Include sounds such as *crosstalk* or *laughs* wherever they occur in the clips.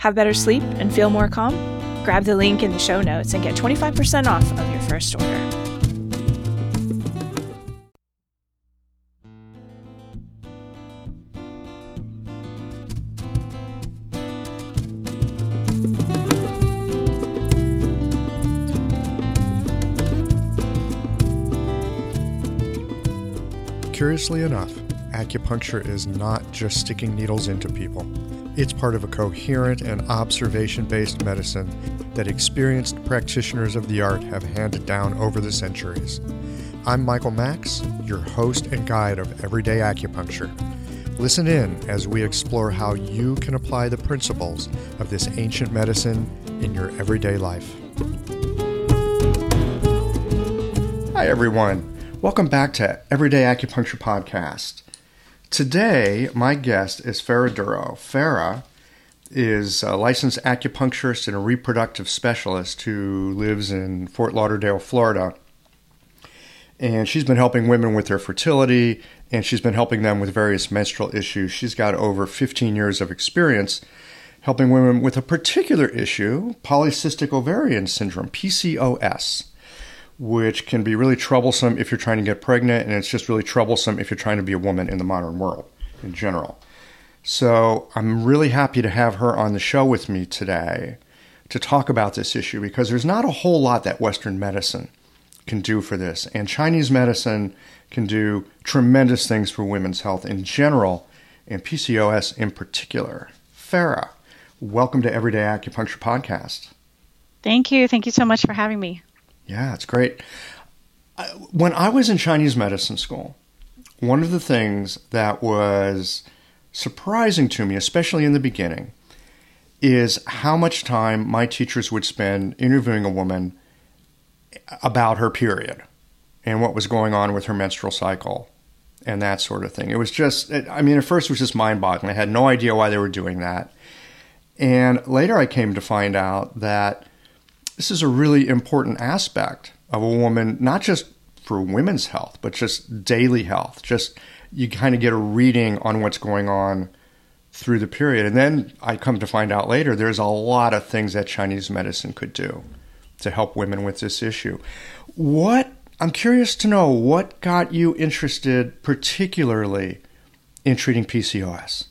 Have better sleep and feel more calm? Grab the link in the show notes and get 25% off of your first order. Curiously enough, acupuncture is not just sticking needles into people. It's part of a coherent and observation based medicine that experienced practitioners of the art have handed down over the centuries. I'm Michael Max, your host and guide of Everyday Acupuncture. Listen in as we explore how you can apply the principles of this ancient medicine in your everyday life. Hi, everyone. Welcome back to Everyday Acupuncture Podcast. Today, my guest is Farah Duro. Farah is a licensed acupuncturist and a reproductive specialist who lives in Fort Lauderdale, Florida. And she's been helping women with their fertility and she's been helping them with various menstrual issues. She's got over 15 years of experience helping women with a particular issue, polycystic ovarian syndrome, PCOS which can be really troublesome if you're trying to get pregnant, and it's just really troublesome if you're trying to be a woman in the modern world in general. So I'm really happy to have her on the show with me today to talk about this issue because there's not a whole lot that Western medicine can do for this. And Chinese medicine can do tremendous things for women's health in general and PCOS in particular. Farah, welcome to Everyday Acupuncture Podcast. Thank you. Thank you so much for having me. Yeah, it's great. When I was in Chinese medicine school, one of the things that was surprising to me, especially in the beginning, is how much time my teachers would spend interviewing a woman about her period and what was going on with her menstrual cycle and that sort of thing. It was just, I mean, at first it was just mind boggling. I had no idea why they were doing that. And later I came to find out that this is a really important aspect of a woman, not just for women's health, but just daily health. Just you kind of get a reading on what's going on through the period. And then I come to find out later there's a lot of things that Chinese medicine could do to help women with this issue. What I'm curious to know what got you interested particularly in treating PCOS?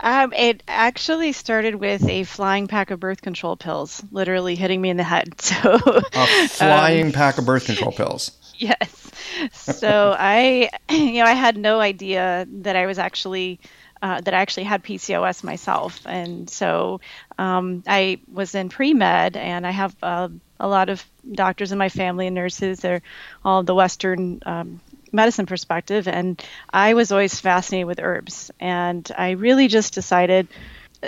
Um, it actually started with a flying pack of birth control pills, literally hitting me in the head. *laughs* So a flying um, pack of birth control pills. *laughs* Yes. So I, *clears throat* you know, I had no idea that I was actually. Uh, that I actually had PCOS myself, and so um, I was in pre med, and I have uh, a lot of doctors in my family and nurses. They're all the Western um, medicine perspective and i was always fascinated with herbs. And i really just decided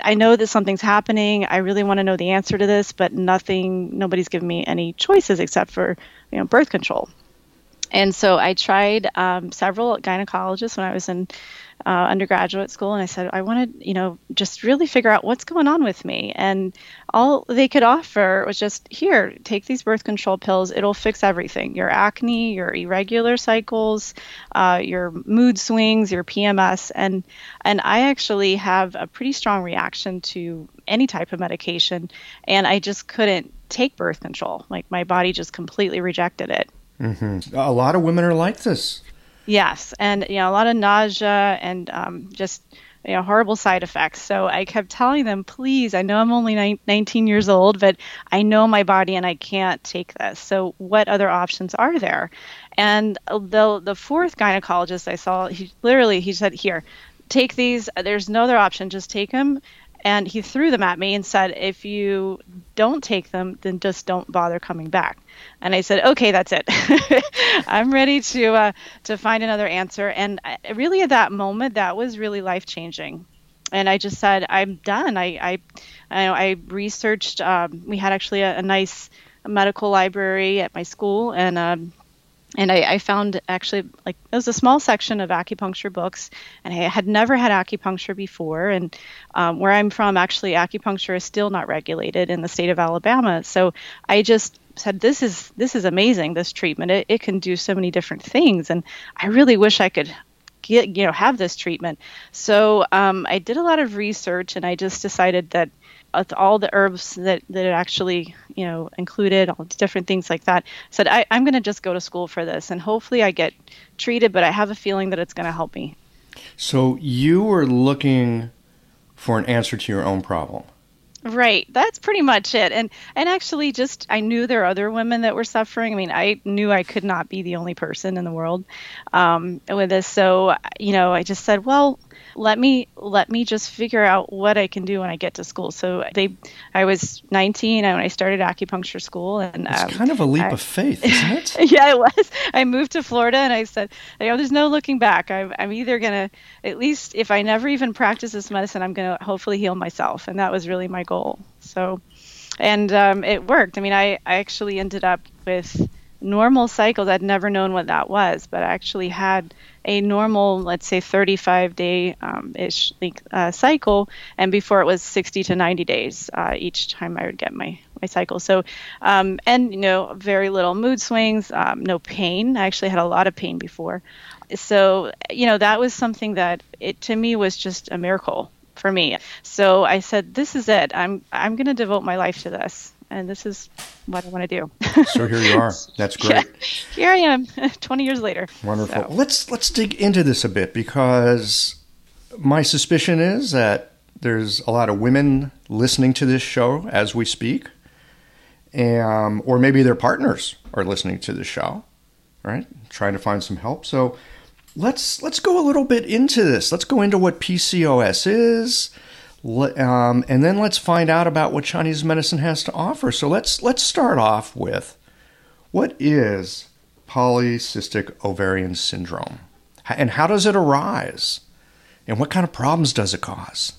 i know that something's happening. I really want to know the answer to this but nothing nobody's given me any choices except for you know birth control and so i tried um, several gynecologists when i was in uh, undergraduate school and I said, I want to, you know, just really figure out what's going on with me. And all they could offer was just here, take these birth control pills. It'll fix everything your acne, your irregular cycles, uh, your mood swings, your PMS. And, and I actually have a pretty strong reaction to any type of medication. And I just couldn't take birth control. Like my body just completely rejected it. Mm-hmm. A lot of women are like this. Yes, and you know a lot of nausea and um, just you know, horrible side effects. So I kept telling them, please, I know I'm only 19 years old, but I know my body and I can't take this. So what other options are there? And the the fourth gynecologist I saw, he literally he said, here, take these. There's no other option. Just take them. And he threw them at me and said, if you don't take them, then just don't bother coming back. And I said, okay, that's it. *laughs* I'm ready to uh, to find another answer. And really, at that moment, that was really life changing. And I just said, I'm done. I I, I, I researched. Um, we had actually a, a, nice medical library at my school, and um, and I, I, found actually like it was a small section of acupuncture books and i had never had acupuncture before. And um, where i'm from actually acupuncture is still not regulated in the state of alabama. So i just said this is this is amazing this treatment. It, it can do so many different things. And i really wish i could get you know have this treatment. So um, i did a lot of research and i just decided that all the herbs that, that it actually you know included all different things like that said I, i'm going to just go to school for this and hopefully i get treated but i have a feeling that it's going to help me so you were looking for an answer to your own problem Right. That's pretty much it. And and actually just I knew there are other women that were suffering. I mean, I knew I could not be the only person in the world um, with this. So, you know, I just said, well, let me let me just figure out what I can do when I get to school. So they, I was 19 when I started acupuncture school, and it's um, kind of a leap I, of faith, isn't it? *laughs* yeah, it was. I moved to Florida, and I said, you know, there's no looking back. I'm, I'm either gonna, at least if I never even practice this medicine, I'm gonna hopefully heal myself, and that was really my goal. So, and um, it worked. I mean, I, I actually ended up with normal cycles. I'd never known what that was, but I actually had a normal, let's say, 35 day um, ish uh, cycle, and before it was 60 to 90 days uh, each time I would get my my cycle. So, um, and you know, very little mood swings, um, no pain. I actually had a lot of pain before, so you know that was something that it to me was just a miracle for me. So I said, this is it. I'm I'm going to devote my life to this and this is what I want to do. so here you are. *laughs* That's great. Yeah, here I am, *laughs* 20 years later. Wonderful. So. Let's let's dig into this a bit because my suspicion is that there's a lot of women listening to this show as we speak, um, or maybe their partners are listening to the show, right? Trying to find some help. So let's let's go a little bit into this. Let's go into what PCOS is um, and then let's find out about what Chinese medicine has to offer. So let's let's start off with what is polycystic ovarian syndrome, and how does it arise, and what kind of problems does it cause?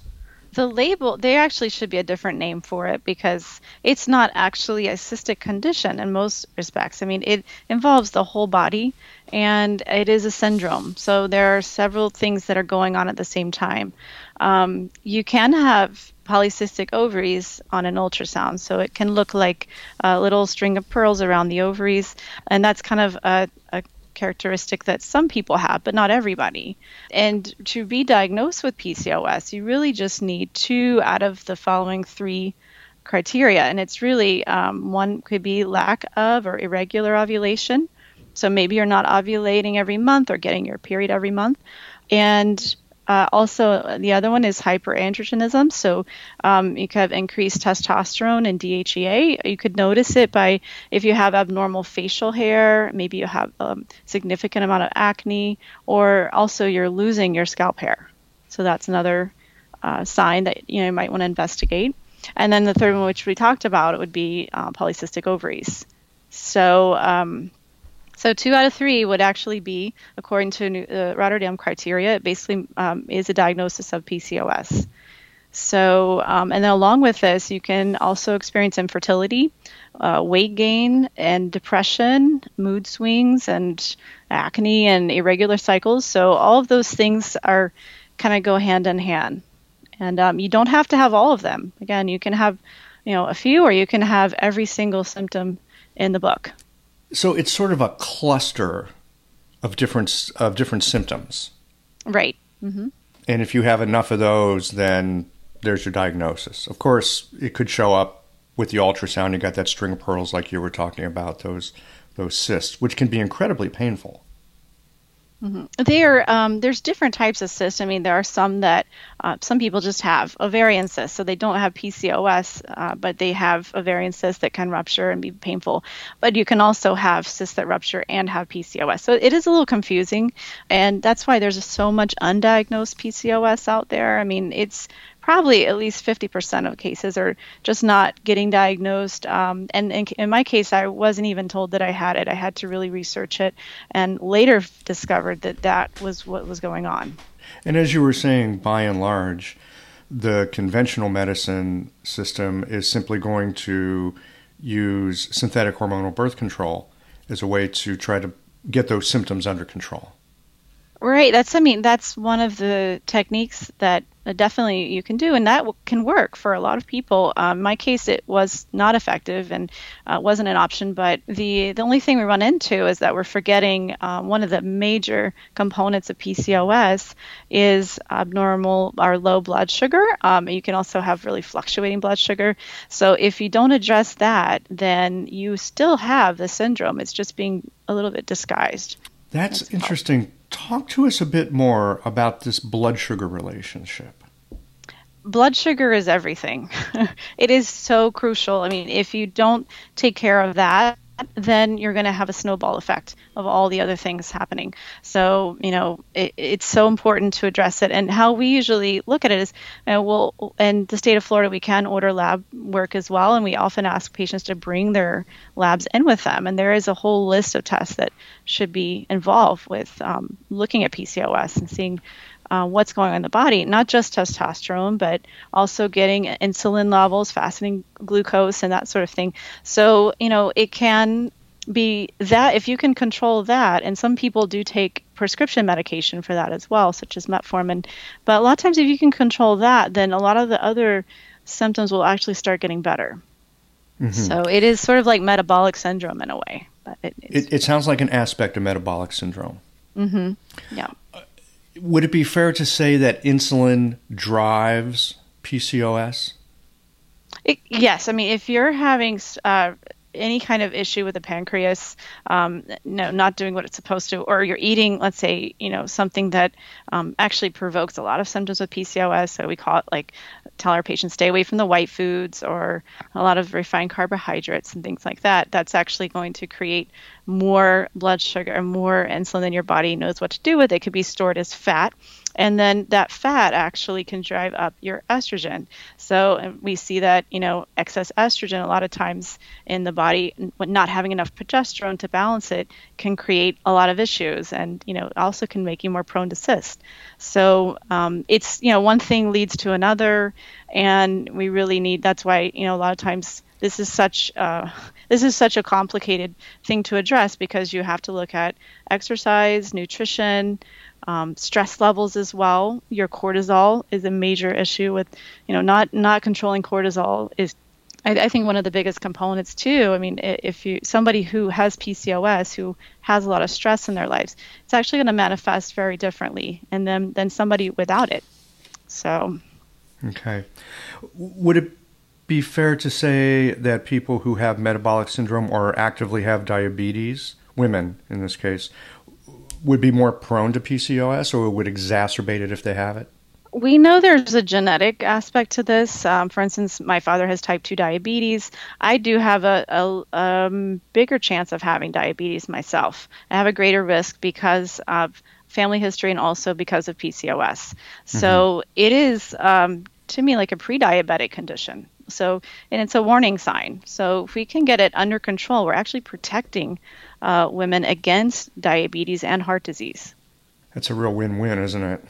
The label there actually should be a different name for it because it's not actually a cystic condition in most respects i mean it involves the whole body and it is a syndrome so there are several things that are going on at the same time um, you can have polycystic ovaries on an ultrasound. So it can look like a little string of pearls around the ovaries. And that's kind of a, a characteristic that some people have, but not everybody. And to be diagnosed with PCOS, you really just need two out of the following three criteria. And it's really um, one could be lack of or irregular ovulation. So maybe you're not ovulating every month or getting your period every month. And uh, also, the other one is hyperandrogenism. So um, you could have increased testosterone and DHEA. You could notice it by if you have abnormal facial hair, maybe you have a um, significant amount of acne, or also you're losing your scalp hair. So that's another uh, sign that you know you might want to investigate. And then the third one, which we talked about, it would be uh, polycystic ovaries. So um, so two out of three would actually be, according to the uh, Rotterdam criteria, it basically um, is a diagnosis of PCOS. So, um, and then along with this, you can also experience infertility, uh, weight gain, and depression, mood swings, and acne and irregular cycles. So, all of those things are kind of go hand in hand. And um, you don't have to have all of them. Again, you can have, you know, a few, or you can have every single symptom in the book. So it's sort of a cluster of different of different symptoms. Right. Mm-hmm. And if you have enough of those, then there's your diagnosis. Of course, it could show up with the ultrasound. You got that string of pearls, like you were talking about those those cysts, which can be incredibly painful. Mm-hmm. There, um, there's different types of cysts. I mean, there are some that uh, some people just have ovarian cysts, so they don't have PCOS, uh, but they have ovarian cysts that can rupture and be painful. But you can also have cysts that rupture and have PCOS. So it is a little confusing, and that's why there's so much undiagnosed PCOS out there. I mean, it's probably at least 50% of cases are just not getting diagnosed. Um, and in, in, my case, I wasn't even told that I had it. I had to really research it and later discovered that that was what was going on. And as you were saying, by and large, the conventional medicine system is simply going to use synthetic hormonal birth control as a way to try to get those symptoms under control. Right. That's, I mean, that's one of the techniques that definitely you can do, and that can work for a lot of people. Um, in my case, it was not effective and uh, wasn't an option. But the the only thing we run into is that we're forgetting um, one of the major components of PCOS is abnormal or low blood sugar. Um, you can also have really fluctuating blood sugar. So if you don't address that, then you still have the syndrome. It's just being a little bit disguised. That's, That's interesting talk to us a bit more about this blood sugar relationship. Blood sugar is everything. *laughs* it is so crucial. I mean, if you don't take care of that, then you're going to have a snowball effect of all the other things happening. So, you know, it, it's so important to address it. And how we usually look at it is, we'll, in the state of Florida, we can order lab work as well. And we often ask patients to bring their labs in with them. And there is a whole list of tests that should be involved with um, looking at PCOS and seeing uh, what's going on in the body, not just testosterone, but also getting insulin levels, fasting glucose, and that sort of thing. So, you know, it can be that if you can control that, and some people do take prescription medication for that as well, such as metformin. But a lot of times, if you can control that, then a lot of the other symptoms will actually start getting better. Mm-hmm. So it is sort of like metabolic syndrome in a way. But it, it, it sounds like an aspect of metabolic syndrome. Mm-hmm. Yeah. Would it be fair to say that insulin drives PCOS? It, yes. I mean, if you're having uh, any kind of issue with the pancreas, um, no, not doing what it's supposed to, or you're eating, let's say, you know, something that um, actually provokes a lot of symptoms with PCOS. So we call it like tell our patients stay away from the white foods or a lot of refined carbohydrates and things like that. That's actually going to create more blood sugar and more insulin than your body knows what to do with. It could be stored as fat and then that fat actually can drive up your estrogen. So we see that you know excess estrogen a lot of times in the body not having enough progesterone to balance it can create a lot of issues and you know also can make you more prone to cyst. So um, it's you know one thing leads to another and we really need that's why you know a lot of times this is such uh, *laughs* this is such a complicated thing to address because you have to look at exercise nutrition um, stress levels as well. Your cortisol is a major issue with, you know, not not controlling cortisol is, I, I, think, one of the biggest components too. I mean, if you somebody who has PCOS who has a lot of stress in their lives, it's actually going to manifest very differently in them than somebody without it. So. Okay, would it be fair to say that people who have metabolic syndrome or actively have diabetes, women in this case, would be more prone to PCOS or would exacerbate it if they have it? We know there's a genetic aspect to this. Um, for instance, my father has type 2 diabetes. I do have a, a um, bigger chance of having diabetes myself. I have a greater risk because of family history and also because of PCOS. So mm-hmm. it is, um, to me, like a pre diabetic condition. So, and it's a warning sign. So, if we can get it under control, we're actually protecting uh, women against diabetes and heart disease. That's a real win win, isn't it?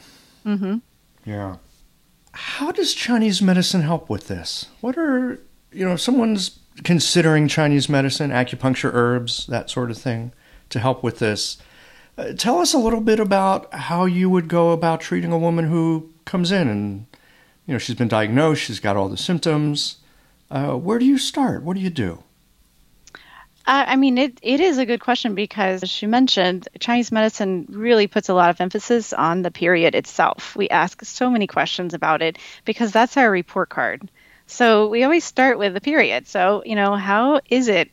Mm hmm. Yeah. How does Chinese medicine help with this? What are, you know, if someone's considering Chinese medicine, acupuncture, herbs, that sort of thing to help with this. Uh, tell us a little bit about how you would go about treating a woman who comes in and, you know, she's been diagnosed, she's got all the symptoms. Uh, where do you start? What do you do? I mean, it, it is a good question because, as you mentioned, Chinese medicine really puts a lot of emphasis on the period itself. We ask so many questions about it because that's our report card. So we always start with the period. So, you know, how is it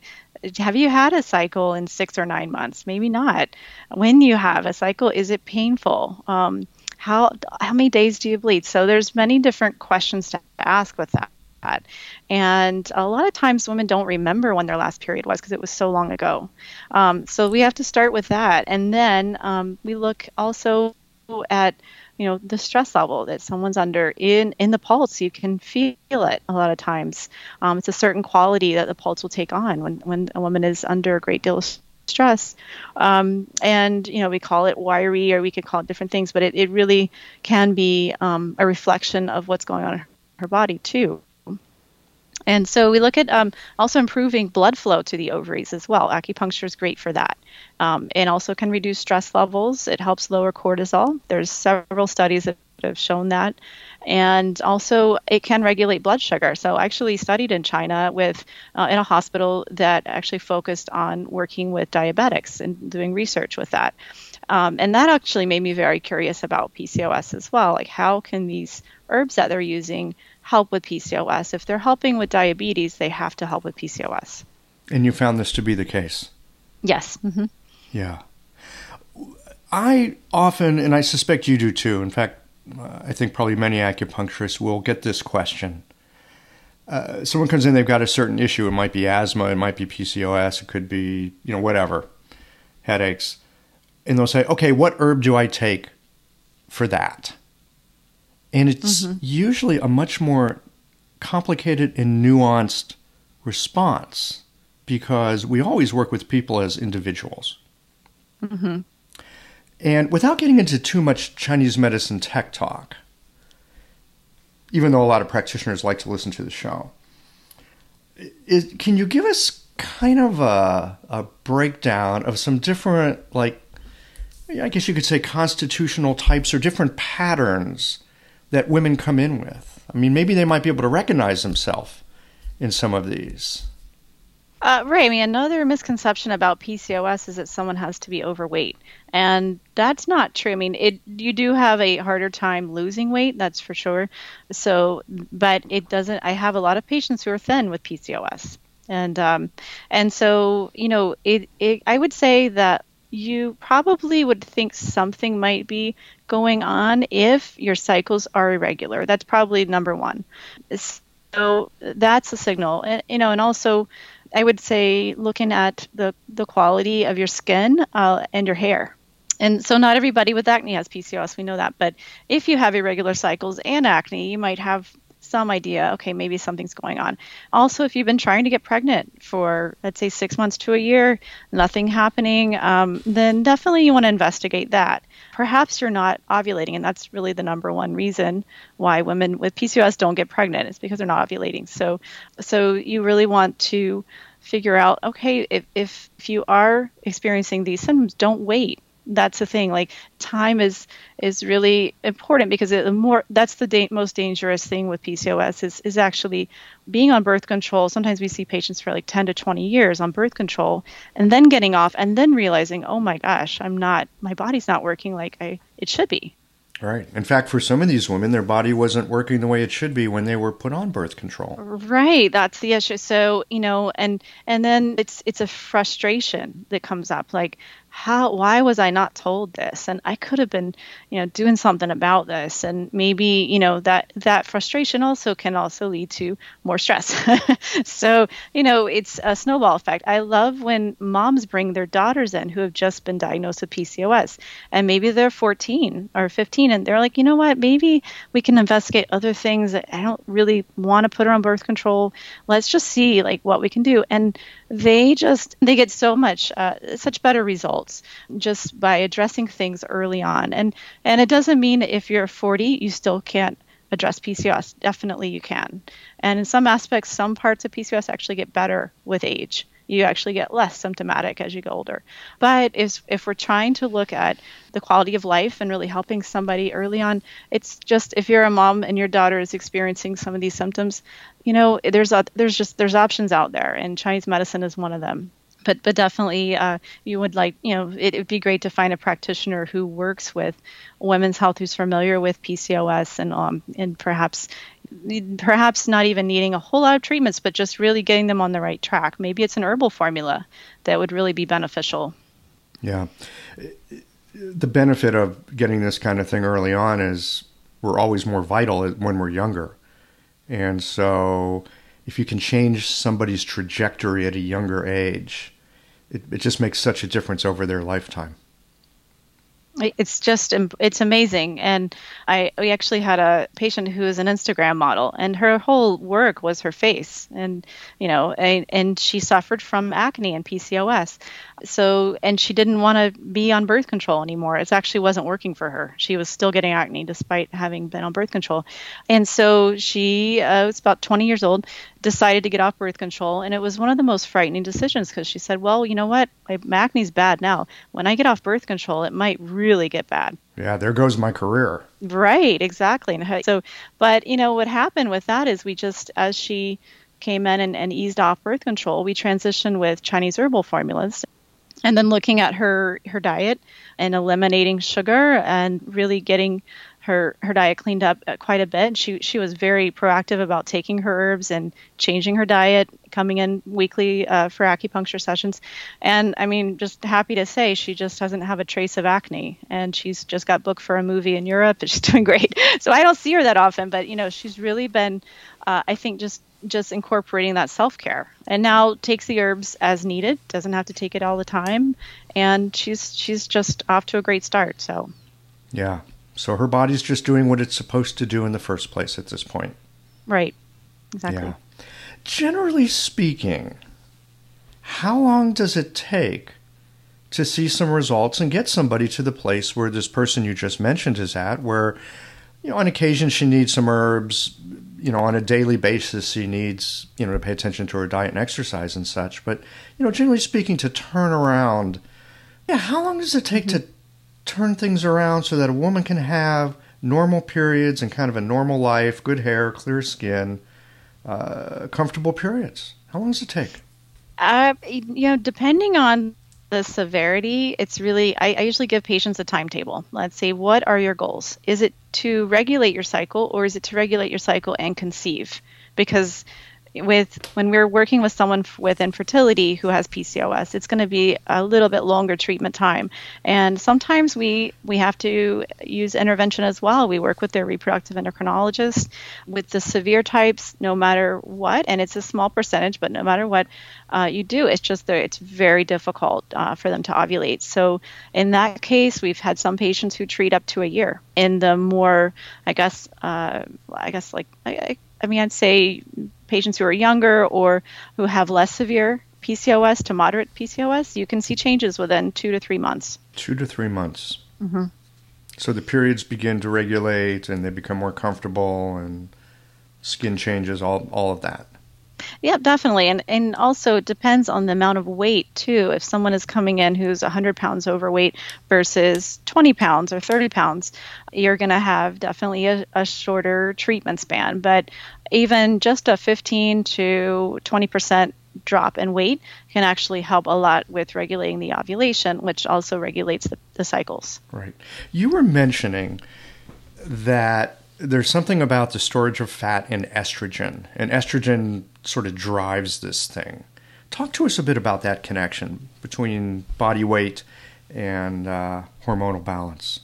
have you had a cycle in six or nine months? Maybe not. When you have a cycle, is it painful? Um, how how many days do you bleed? So there's many different questions to ask with that. And a lot of times women don't remember when their last period was because it was so long ago. Um, so we have to start with that. And then um, we look also at you know the stress level that someone's under in in the pulse you can feel it a lot of times um, it's a certain quality that the pulse will take on when when a woman is under a great deal of stress um, and you know we call it wiry or we could call it different things but it, it really can be um, a reflection of what's going on in her body too and so we look at um, also improving blood flow to the ovaries as well. Acupuncture is great for that. Um, and also can reduce stress levels. It helps lower cortisol. There's several studies that have shown that. And also, it can regulate blood sugar. So, I actually studied in China with uh, in a hospital that actually focused on working with diabetics and doing research with that. Um, and that actually made me very curious about PCOS as well. Like, how can these herbs that they're using help with PCOS. If they're helping with diabetes, they have to help with PCOS. And you found this to be the case? Yes. Mm-hmm. Yeah. I often, and I suspect you do too, in fact, uh, I think probably many acupuncturists will get this question. Uh, someone comes in, they've got a certain issue. It might be asthma, it might be PCOS, it could be, you know, whatever, headaches. And they'll say, okay, what herb do I take for that? And it's mm-hmm. usually a much more complicated and nuanced response because we always work with people as individuals. Mm-hmm. And without getting into too much Chinese medicine tech talk, even though a lot of practitioners like to listen to the show, is, can you give us kind of a, a breakdown of some different, like, I guess you could say constitutional types or different patterns that women come in with? I mean, maybe they might be able to recognize themselves in some of these. Uh, right. I mean, another misconception about PCOS is that someone has to be overweight, and that's not true. I mean, it you do have a harder time losing weight, that's for sure. So, but it doesn't. I have a lot of patients who are thin with PCOS, and um, and so you know, it, it. I would say that you probably would think something might be going on if your cycles are irregular. That's probably number one. So that's a signal. And, you know, and also I would say looking at the, the quality of your skin uh, and your hair. And so not everybody with acne has PCOS, we know that. But if you have irregular cycles and acne, you might have some idea, okay, maybe something's going on. Also, if you've been trying to get pregnant for, let's say, six months to a year, nothing happening, um, then definitely you want to investigate that. Perhaps you're not ovulating, and that's really the number one reason why women with PCOS don't get pregnant. It's because they're not ovulating. So, so you really want to figure out, okay, if, if, if you are experiencing these symptoms, don't wait that's the thing like time is is really important because the more that's the da- most dangerous thing with PCOS is is actually being on birth control sometimes we see patients for like 10 to 20 years on birth control and then getting off and then realizing oh my gosh I'm not my body's not working like I it should be Right. In fact, for some of these women, their body wasn't working the way it should be when they were put on birth control. Right. That's the issue. So, you know, and and then it's it's a frustration that comes up like how why was i not told this? And i could have been you know doing something about this. And maybe you know that that frustration also can also lead to more stress. *laughs* So you know it's a snowball effect. I love when moms bring their daughters in who have just been diagnosed with pcos and maybe they're 14 or 15 and they're like you know what? Maybe we can investigate other things that i don't really want to put her on birth control. Let's just see like what we can do. And they just they get so much uh, such better results just by addressing things early on. And and it doesn't mean if you're 40 you still can't address PCOS definitely you can. And in some aspects some parts of PCOS actually get better with age you actually get less symptomatic as you get older. But if, if we're trying to look at the quality of life and really helping somebody early on, it's just if you're a mom and your daughter is experiencing some of these symptoms, you know, there's there's just there's options out there, and Chinese medicine is one of them. But but definitely uh, you would like you know it would be great to find a practitioner who works with women's health who's familiar with PCOS and um and perhaps perhaps not even needing a whole lot of treatments but just really getting them on the right track. Maybe it's an herbal formula that would really be beneficial. Yeah. The benefit of getting this kind of thing early on is we're always more vital when we're younger. And so if you can change somebody's trajectory at a younger age, it, it just makes such a difference over their lifetime. It's just it's amazing. And i we actually had a patient who is an instagram model and her whole work was her face. And you know and, and she suffered from acne and pcos so and she didn't want to be on birth control anymore. It actually wasn't working for her. She was still getting acne despite having been on birth control. And so she uh, was about 20 years old decided to get off birth control. And it was one of the most frightening decisions because she said well you know what? My acne's bad now. When i get off birth control it might really get bad. Yeah there goes my career. Right exactly. And so but you know what happened with that is we just as she came in and, and eased off birth control we transitioned with chinese herbal formulas and then looking at her her diet and eliminating sugar and really getting her her diet cleaned up uh, quite a bit. She she was very proactive about taking her herbs and changing her diet, coming in weekly uh, for acupuncture sessions, and I mean, just happy to say she just doesn't have a trace of acne, and she's just got booked for a movie in Europe, and *laughs* she's doing great. So I don't see her that often, but you know, she's really been, uh, I think, just just incorporating that self care, and now takes the herbs as needed, doesn't have to take it all the time, and she's she's just off to a great start. So. Yeah, so her body's just doing what it's supposed to do in the first place at this point. Right. Exactly. Yeah. Generally speaking, how long does it take to see some results and get somebody to the place where this person you just mentioned is at, where, you know, on occasion she needs some herbs, you know, on a daily basis she needs, you know, to pay attention to her diet and exercise and such. But, you know, generally speaking, to turn around, yeah, how long does it take mm-hmm. to turn things around so that a woman can have normal periods and kind of a normal life, good hair, clear skin, uh, comfortable periods? How long does it take? Uh, you know, depending on the severity, it's really, I, I, usually give patients a timetable. Let's say, what are your goals? Is it to regulate your cycle or is it to regulate your cycle and conceive? Because with when we're working with someone with infertility who has PCOS, it's going to be a little bit longer treatment time, and sometimes we we have to use intervention as well. We work with their reproductive endocrinologist with the severe types, no matter what, and it's a small percentage, but no matter what uh, you do, it's just that it's very difficult uh, for them to ovulate. So in that case, we've had some patients who treat up to a year. In the more, I guess, uh, I guess like I, I mean, I'd say patients who are younger or who have less severe PCOS to moderate PCOS, you can see changes within two to three months. Two to three months. Mm-hmm. So the periods begin to regulate and they become more comfortable and skin changes, all, all of that. Yeah, definitely. And and also it depends on the amount of weight too. If someone is coming in who's 100 pounds overweight versus 20 pounds or 30 pounds, you're going to have definitely a, a shorter treatment span. But even just a 15 to 20 percent drop in weight can actually help a lot with regulating the ovulation, which also regulates the, the cycles. Right. You were mentioning that there's something about the storage of fat in estrogen, and estrogen sort of drives this thing. Talk to us a bit about that connection between body weight and uh, hormonal balance.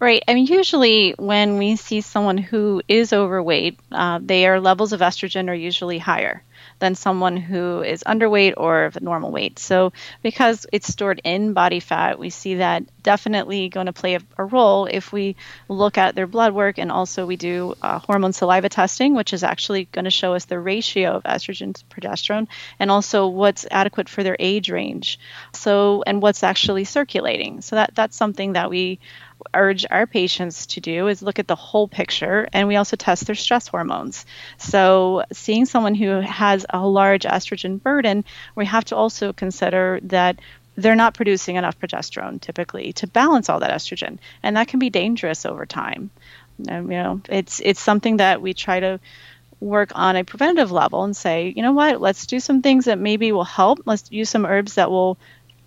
Right. I mean, usually when we see someone who is overweight, uh, their levels of estrogen are usually higher than someone who is underweight or of normal weight. So, because it's stored in body fat, we see that definitely going to play a, a role if we look at their blood work and also we do uh, hormone saliva testing, which is actually going to show us the ratio of estrogen to progesterone and also what's adequate for their age range. So, and what's actually circulating. So, that that's something that we urge our patients to do is look at the whole picture and we also test their stress hormones. So, seeing someone who has a large estrogen burden, we have to also consider that they're not producing enough progesterone typically to balance all that estrogen, and that can be dangerous over time. And, you know, it's it's something that we try to work on a preventative level and say, you know what, let's do some things that maybe will help. Let's use some herbs that will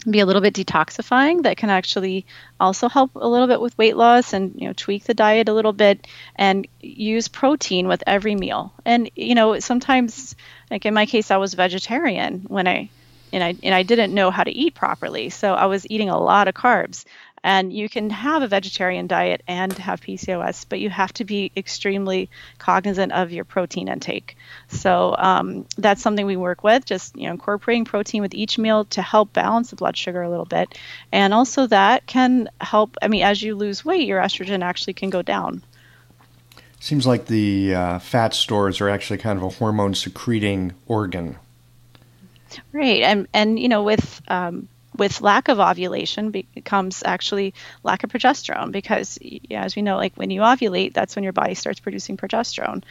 be a little bit detoxifying that can actually also help a little bit with weight loss and you know tweak the diet a little bit and use protein with every meal and you know sometimes like in my case i was vegetarian when i and I and I didn't know how to eat properly. So I was eating a lot of carbs. And you can have a vegetarian diet and have PCOS, but you have to be extremely cognizant of your protein intake. So um, that's something we work with, just you know, incorporating protein with each meal to help balance the blood sugar a little bit, and also that can help. I mean, as you lose weight, your estrogen actually can go down. Seems like the uh, fat stores are actually kind of a hormone secreting organ. Right, and and you know with um, with lack of ovulation becomes actually lack of progesterone because yeah, as we know like when you ovulate that's when your body starts producing progesterone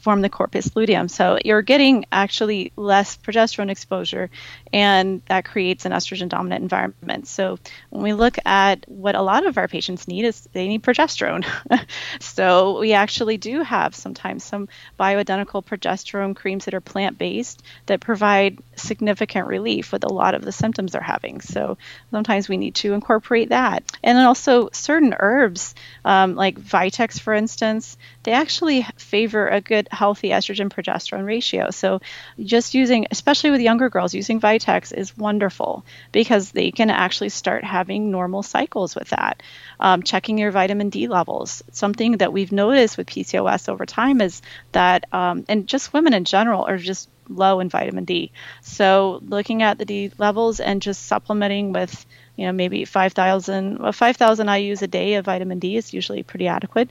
form the corpus luteum. So you're getting actually less progesterone exposure, and that creates an estrogen dominant environment. So when we look at what a lot of our patients need is they need progesterone. *laughs* so we actually do have sometimes some bioidentical progesterone creams that are plant based that provide significant relief with a lot of the symptoms they're having. So sometimes we need to incorporate that. And then also certain herbs, um, like Vitex, for instance, they actually favor a good healthy estrogen progesterone ratio. So just using, especially with younger girls, using Vitex is wonderful because they can actually start having normal cycles with that. Um, checking your vitamin D levels. Something that we've noticed with PCOS over time is that, um, and just women in general are just low in vitamin D. So looking at the D levels and just supplementing with you know maybe 5000 well, 5000 IUs a day of vitamin D is usually pretty adequate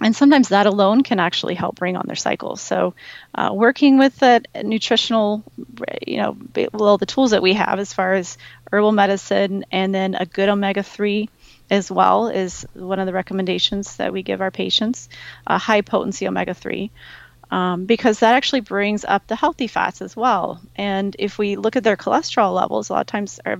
and sometimes that alone can actually help bring on their cycles so uh, working with the nutritional you know well the tools that we have as far as herbal medicine and then a good omega-3 as well is one of the recommendations that we give our patients a high potency omega-3 um, because that actually brings up the healthy fats as well. And if we look at their cholesterol levels, a lot of times, are,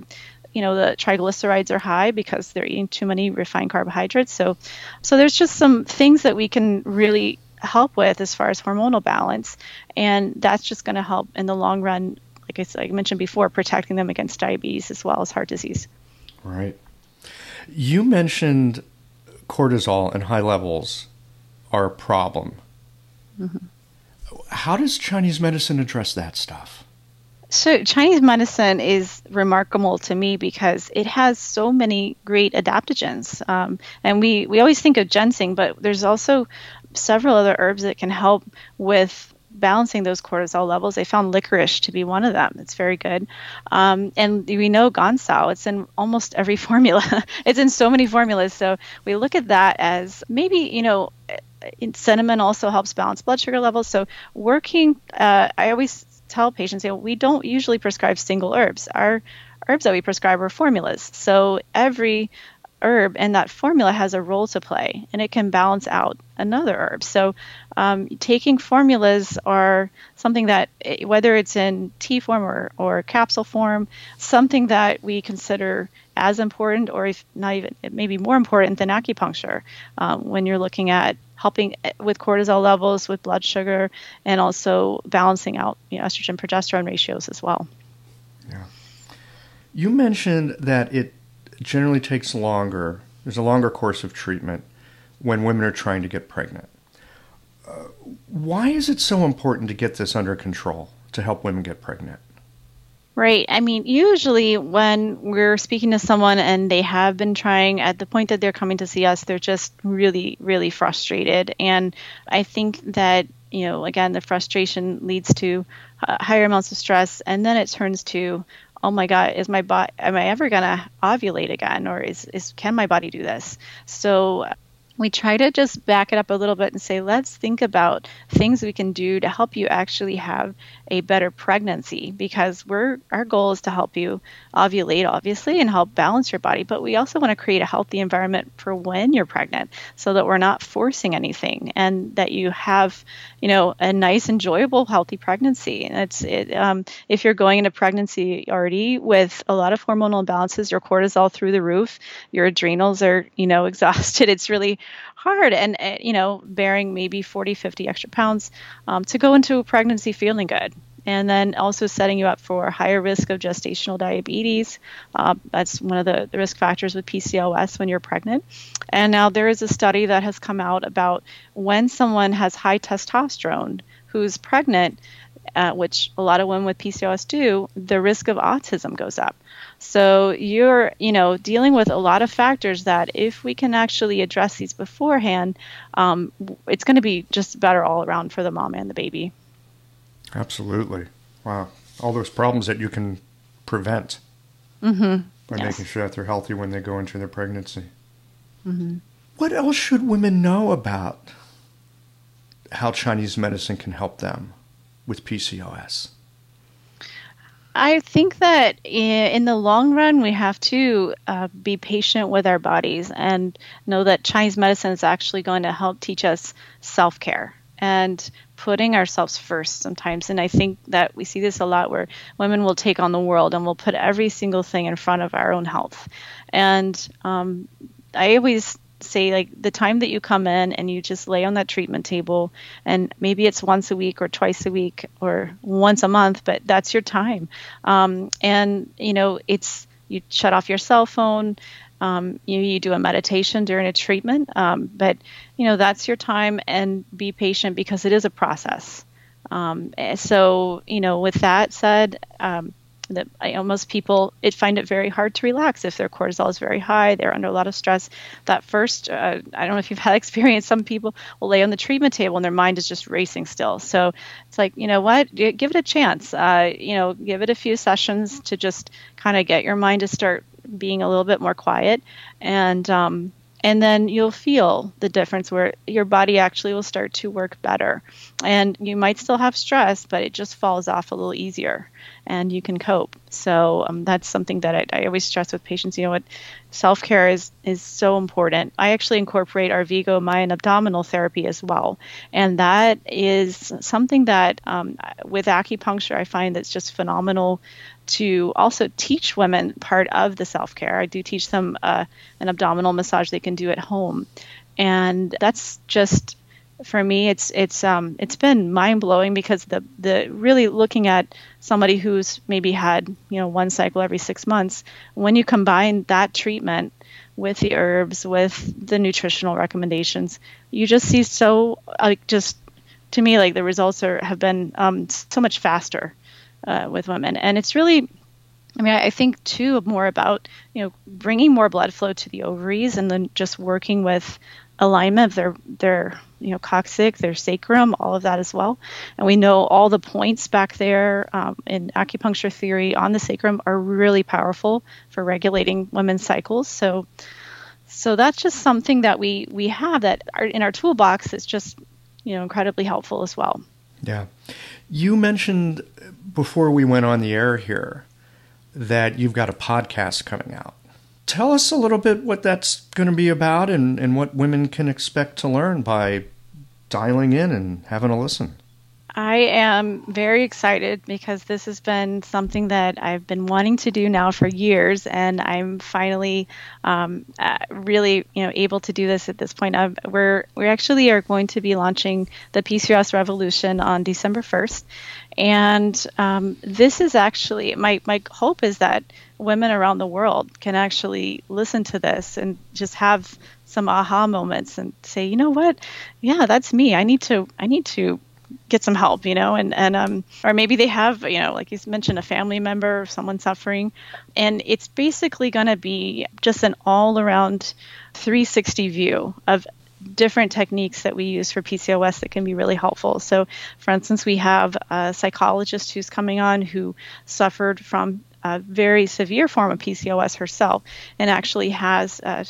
you know, the triglycerides are high because they're eating too many refined carbohydrates. So, so there's just some things that we can really help with as far as hormonal balance, and that's just going to help in the long run. Like I, like I mentioned before, protecting them against diabetes as well as heart disease. Right. You mentioned cortisol and high levels are a problem. Mm-hmm. How does Chinese medicine address that stuff? So, Chinese medicine is remarkable to me because it has so many great adaptogens. Um, and we, we always think of ginseng, but there's also several other herbs that can help with balancing those cortisol levels. They found licorice to be one of them. It's very good. Um, and we know Gancao, it's in almost every *laughs* formula. it's in so many formulas. So we look at that as maybe, you know, cinnamon also helps balance blood sugar levels. So working, uh, I always tell patients, you know, we don't usually prescribe single herbs. Our herbs that we prescribe are formulas. So every herb and that formula has a role to play and it can balance out another herb. So, um, taking formulas are something that, eh, whether it's in tea form or, or capsule form, something that we consider as important or if not even maybe more important than acupuncture um, when you're looking at helping with cortisol levels, with blood sugar, and also balancing out you know, estrogen progesterone ratios as well. Yeah. You mentioned that it generally takes longer, there's a longer course of treatment when women are trying to get pregnant. Uh, why is it so important to get this under control to help women get pregnant? Right. I mean, usually when we're speaking to someone and they have been trying at the point that they're coming to see us, they're just really, really frustrated. And I think that, you know, again, the frustration leads to uh, higher amounts of stress. And then it turns to, oh my God, is my body, am I ever going to ovulate again? Or is, is, can my body do this? So we try to just back it up a little bit and say, let's think about things we can do to help you actually have a better pregnancy because we're our goal is to help you ovulate obviously and help balance your body, but we also want to create a healthy environment for when you're pregnant so that we're not forcing anything and that you have, you know, a nice, enjoyable, healthy pregnancy. And it's it, um, if you're going into pregnancy already with a lot of hormonal imbalances, your cortisol through the roof, your adrenals are, you know, *laughs* exhausted. It's really hard and uh, you know bearing maybe 40 50 extra pounds um, to go into a pregnancy feeling good and then also setting you up for higher risk of gestational diabetes. Uh, that's one of the, the, risk factors with PCOS when you're pregnant. And now there is a study that has come out about when someone has high testosterone who's pregnant, uh, which a lot of women with PCOS do, the risk of autism goes up. So you're, you know, dealing with a lot of factors that if we can actually address these beforehand, um, it's going to be just better all around for the mom and the baby. Absolutely. Wow. All those problems that you can prevent mm-hmm. by yes. making sure that they're healthy when they go into their pregnancy. Mm-hmm. What else should women know about how Chinese medicine can help them with PCOS? I think that in the long run, we have to uh, be patient with our bodies and know that Chinese medicine is actually going to help teach us self care and putting ourselves first sometimes. And I think that we see this a lot where women will take on the world and will put every single thing in front of our own health. And um, I always say like the time that you come in and you just lay on that treatment table and maybe it's once a week or twice a week or once a month but that's your time um, and you know it's you shut off your cell phone um, you, you do a meditation during a treatment, um, but you know that's your time and be patient because it is a process. Um, eh, so you know, with that said, um, that I know most people it find it very hard to relax if their cortisol is very high. They're under a lot of stress. That first, uh, I don't know if you've *laughs* had experience. Some people will lay on the treatment table and their mind is just racing still. So it's like you know what, give it a chance. Uh, you know, give it a few sessions to just kind of get your mind to start being a little bit more quiet and um, and then you'll feel the difference where your body actually will start to work better and you might still have stress but it just falls off a little easier and you can cope. So um, that's something that I, I, always stress with patients. You know what, self care is is so important. I actually incorporate Arvigo Mayan abdominal therapy as well, and that is something that um, with acupuncture I find that's just phenomenal to also teach women part of the self care. I do teach them uh, an abdominal massage they can do at home, and that's just for me it's it's um it's been mind blowing because the the really looking at somebody who's maybe had you know one cycle every six months when you combine that treatment with the herbs with the nutritional recommendations you just see so like just to me like the results are have been um, so much faster uh, with women. And it's really I mean, I think too more about you know bringing more blood flow to the ovaries, and then just working with alignment of their their you know coccyx, their sacrum, all of that as well. And we know all the points back there um, in acupuncture theory on the sacrum are really powerful for regulating women's cycles. So so that's just something that we we have that are in our toolbox. It's just you know incredibly helpful as well. Yeah, you mentioned before we went on the air here that you've got a podcast coming out tell us a little bit what that's going to be about and, and what women can expect to learn by dialing in and having a listen. I am very excited because this has been something that I've been wanting to do now for years, and I'm finally um, uh, really, you know, able to do this at this point. Uh, we're we actually are going to be launching the PCOS Revolution on December 1st, and um, this is actually my my hope is that women around the world can actually listen to this and just have some aha moments and say, you know what, yeah, that's me. I need to I need to get some help, you know, and and um or maybe they have, you know, like you mentioned, a family member, or someone suffering, and it's basically going to be just an all around 360 view of different techniques that we use for PCOS that can be really helpful. So, for instance, we have a psychologist who's coming on who suffered from a very severe form of PCOS herself and actually has uh,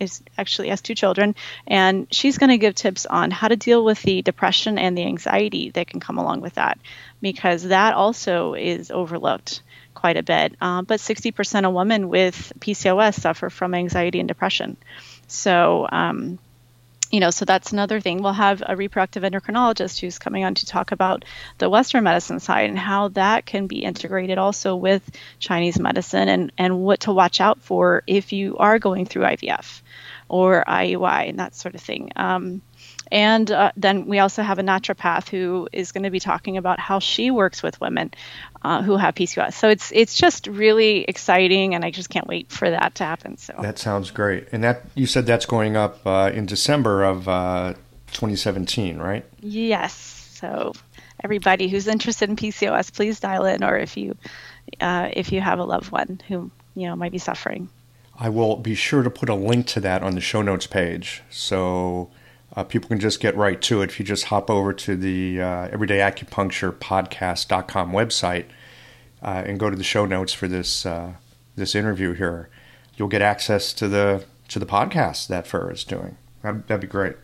is actually has two children, and she's going to give tips on how to deal with the depression and the anxiety that can come along with that, because that also is overlooked quite a bit. Uh, but 60% of women with PCOS suffer from anxiety and depression. So, um, you know, so that's another thing. We'll have a reproductive endocrinologist who's coming on to talk about the Western medicine side and how that can be integrated also with Chinese medicine and, and what to watch out for if you are going through IVF or IUI and that sort of thing. Um, and uh, then we also have a naturopath who is going to be talking about how she works with women uh, who have PCOS. So it's it's just really exciting, and I just can't wait for that to happen. So that sounds great. And that you said that's going up uh, in December of uh, 2017, right? Yes. So everybody who's interested in PCOS, please dial in, or if you uh, if you have a loved one who you know might be suffering. I will be sure to put a link to that on the show notes page, so uh, people can just get right to it. If you just hop over to the uh, Everyday Acupuncture Podcast.com website uh, and go to the show notes for this uh, this interview here, you'll get access to the to the podcast that Farah is doing. That'd, that'd be great.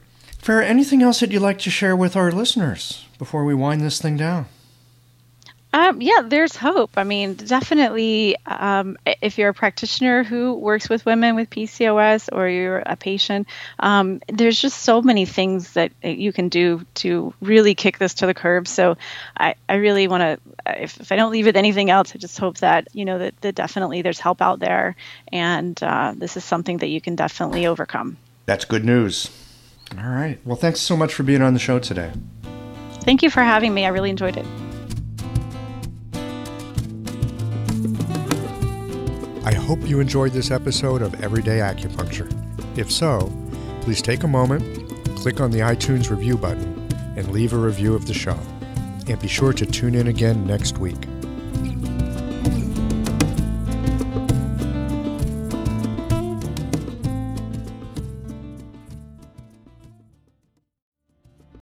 Farah, anything else that you'd like to share with our listeners before we wind this thing down? Um, yeah, there's hope. I mean, definitely, um, if you're a practitioner who works with women with PCOS or you're a patient, um, there's just so many things that you can do to really kick this to the curb. So I, I really want to, if, if I don't leave with anything else, I just hope that, you know, that, that definitely there's help out there. And uh, this is something that you can definitely overcome. That's good news. All right. Well, thanks so much for being on the show today. Thank you for having me. I really enjoyed it. I hope you enjoyed this episode of Everyday Acupuncture. If so, please take a moment, click on the iTunes review button, and leave a review of the show. And be sure to tune in again next week.